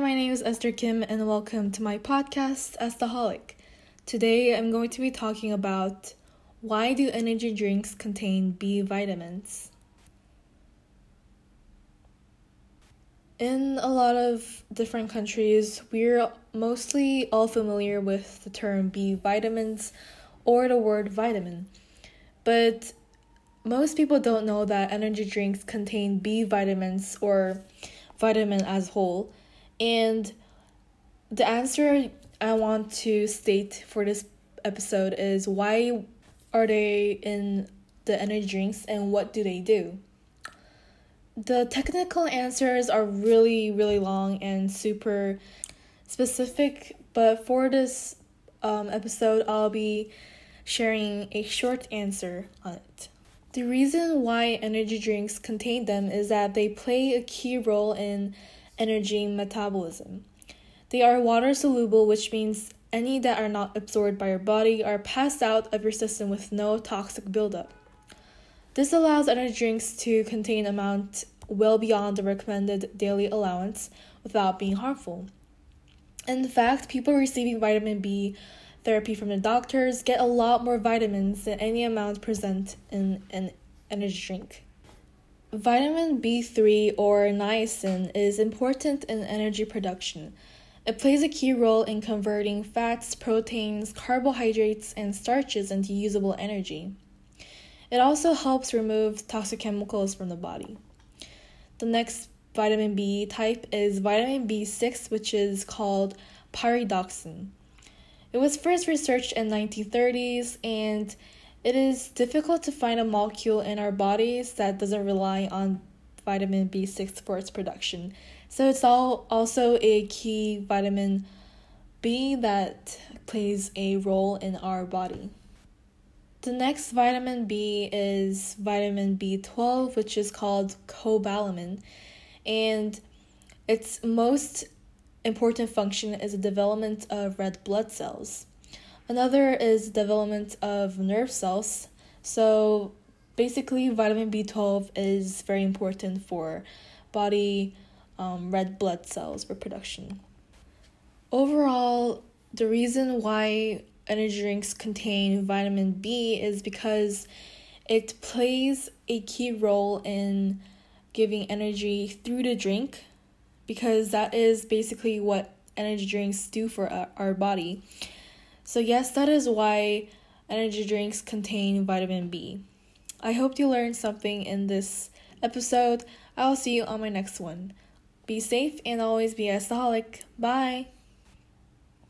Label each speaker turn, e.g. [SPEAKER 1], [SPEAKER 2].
[SPEAKER 1] my name is Esther Kim, and welcome to my podcast, Estaholic. Today, I'm going to be talking about why do energy drinks contain B vitamins? In a lot of different countries, we're mostly all familiar with the term B vitamins or the word vitamin. But most people don't know that energy drinks contain B vitamins or vitamin as a whole. And the answer I want to state for this episode is why are they in the energy drinks and what do they do? The technical answers are really, really long and super specific, but for this um, episode, I'll be sharing a short answer on it. The reason why energy drinks contain them is that they play a key role in energy metabolism. They are water soluble, which means any that are not absorbed by your body are passed out of your system with no toxic buildup. This allows energy drinks to contain amount well beyond the recommended daily allowance without being harmful. In fact, people receiving vitamin B therapy from the doctors get a lot more vitamins than any amount present in an energy drink. Vitamin B3 or niacin is important in energy production. It plays a key role in converting fats, proteins, carbohydrates, and starches into usable energy. It also helps remove toxic chemicals from the body. The next vitamin B type is vitamin B6, which is called pyridoxine. It was first researched in 1930s and it is difficult to find a molecule in our bodies that doesn't rely on vitamin B6 for its production. So it's all also a key vitamin B that plays a role in our body. The next vitamin B is vitamin B12, which is called cobalamin, and its most important function is the development of red blood cells. Another is development of nerve cells. So basically, vitamin B12 is very important for body um, red blood cells reproduction. Overall, the reason why energy drinks contain vitamin B is because it plays a key role in giving energy through the drink because that is basically what energy drinks do for our body. So, yes, that is why energy drinks contain vitamin B. I hope you learned something in this episode. I'll see you on my next one. Be safe and always be a Bye.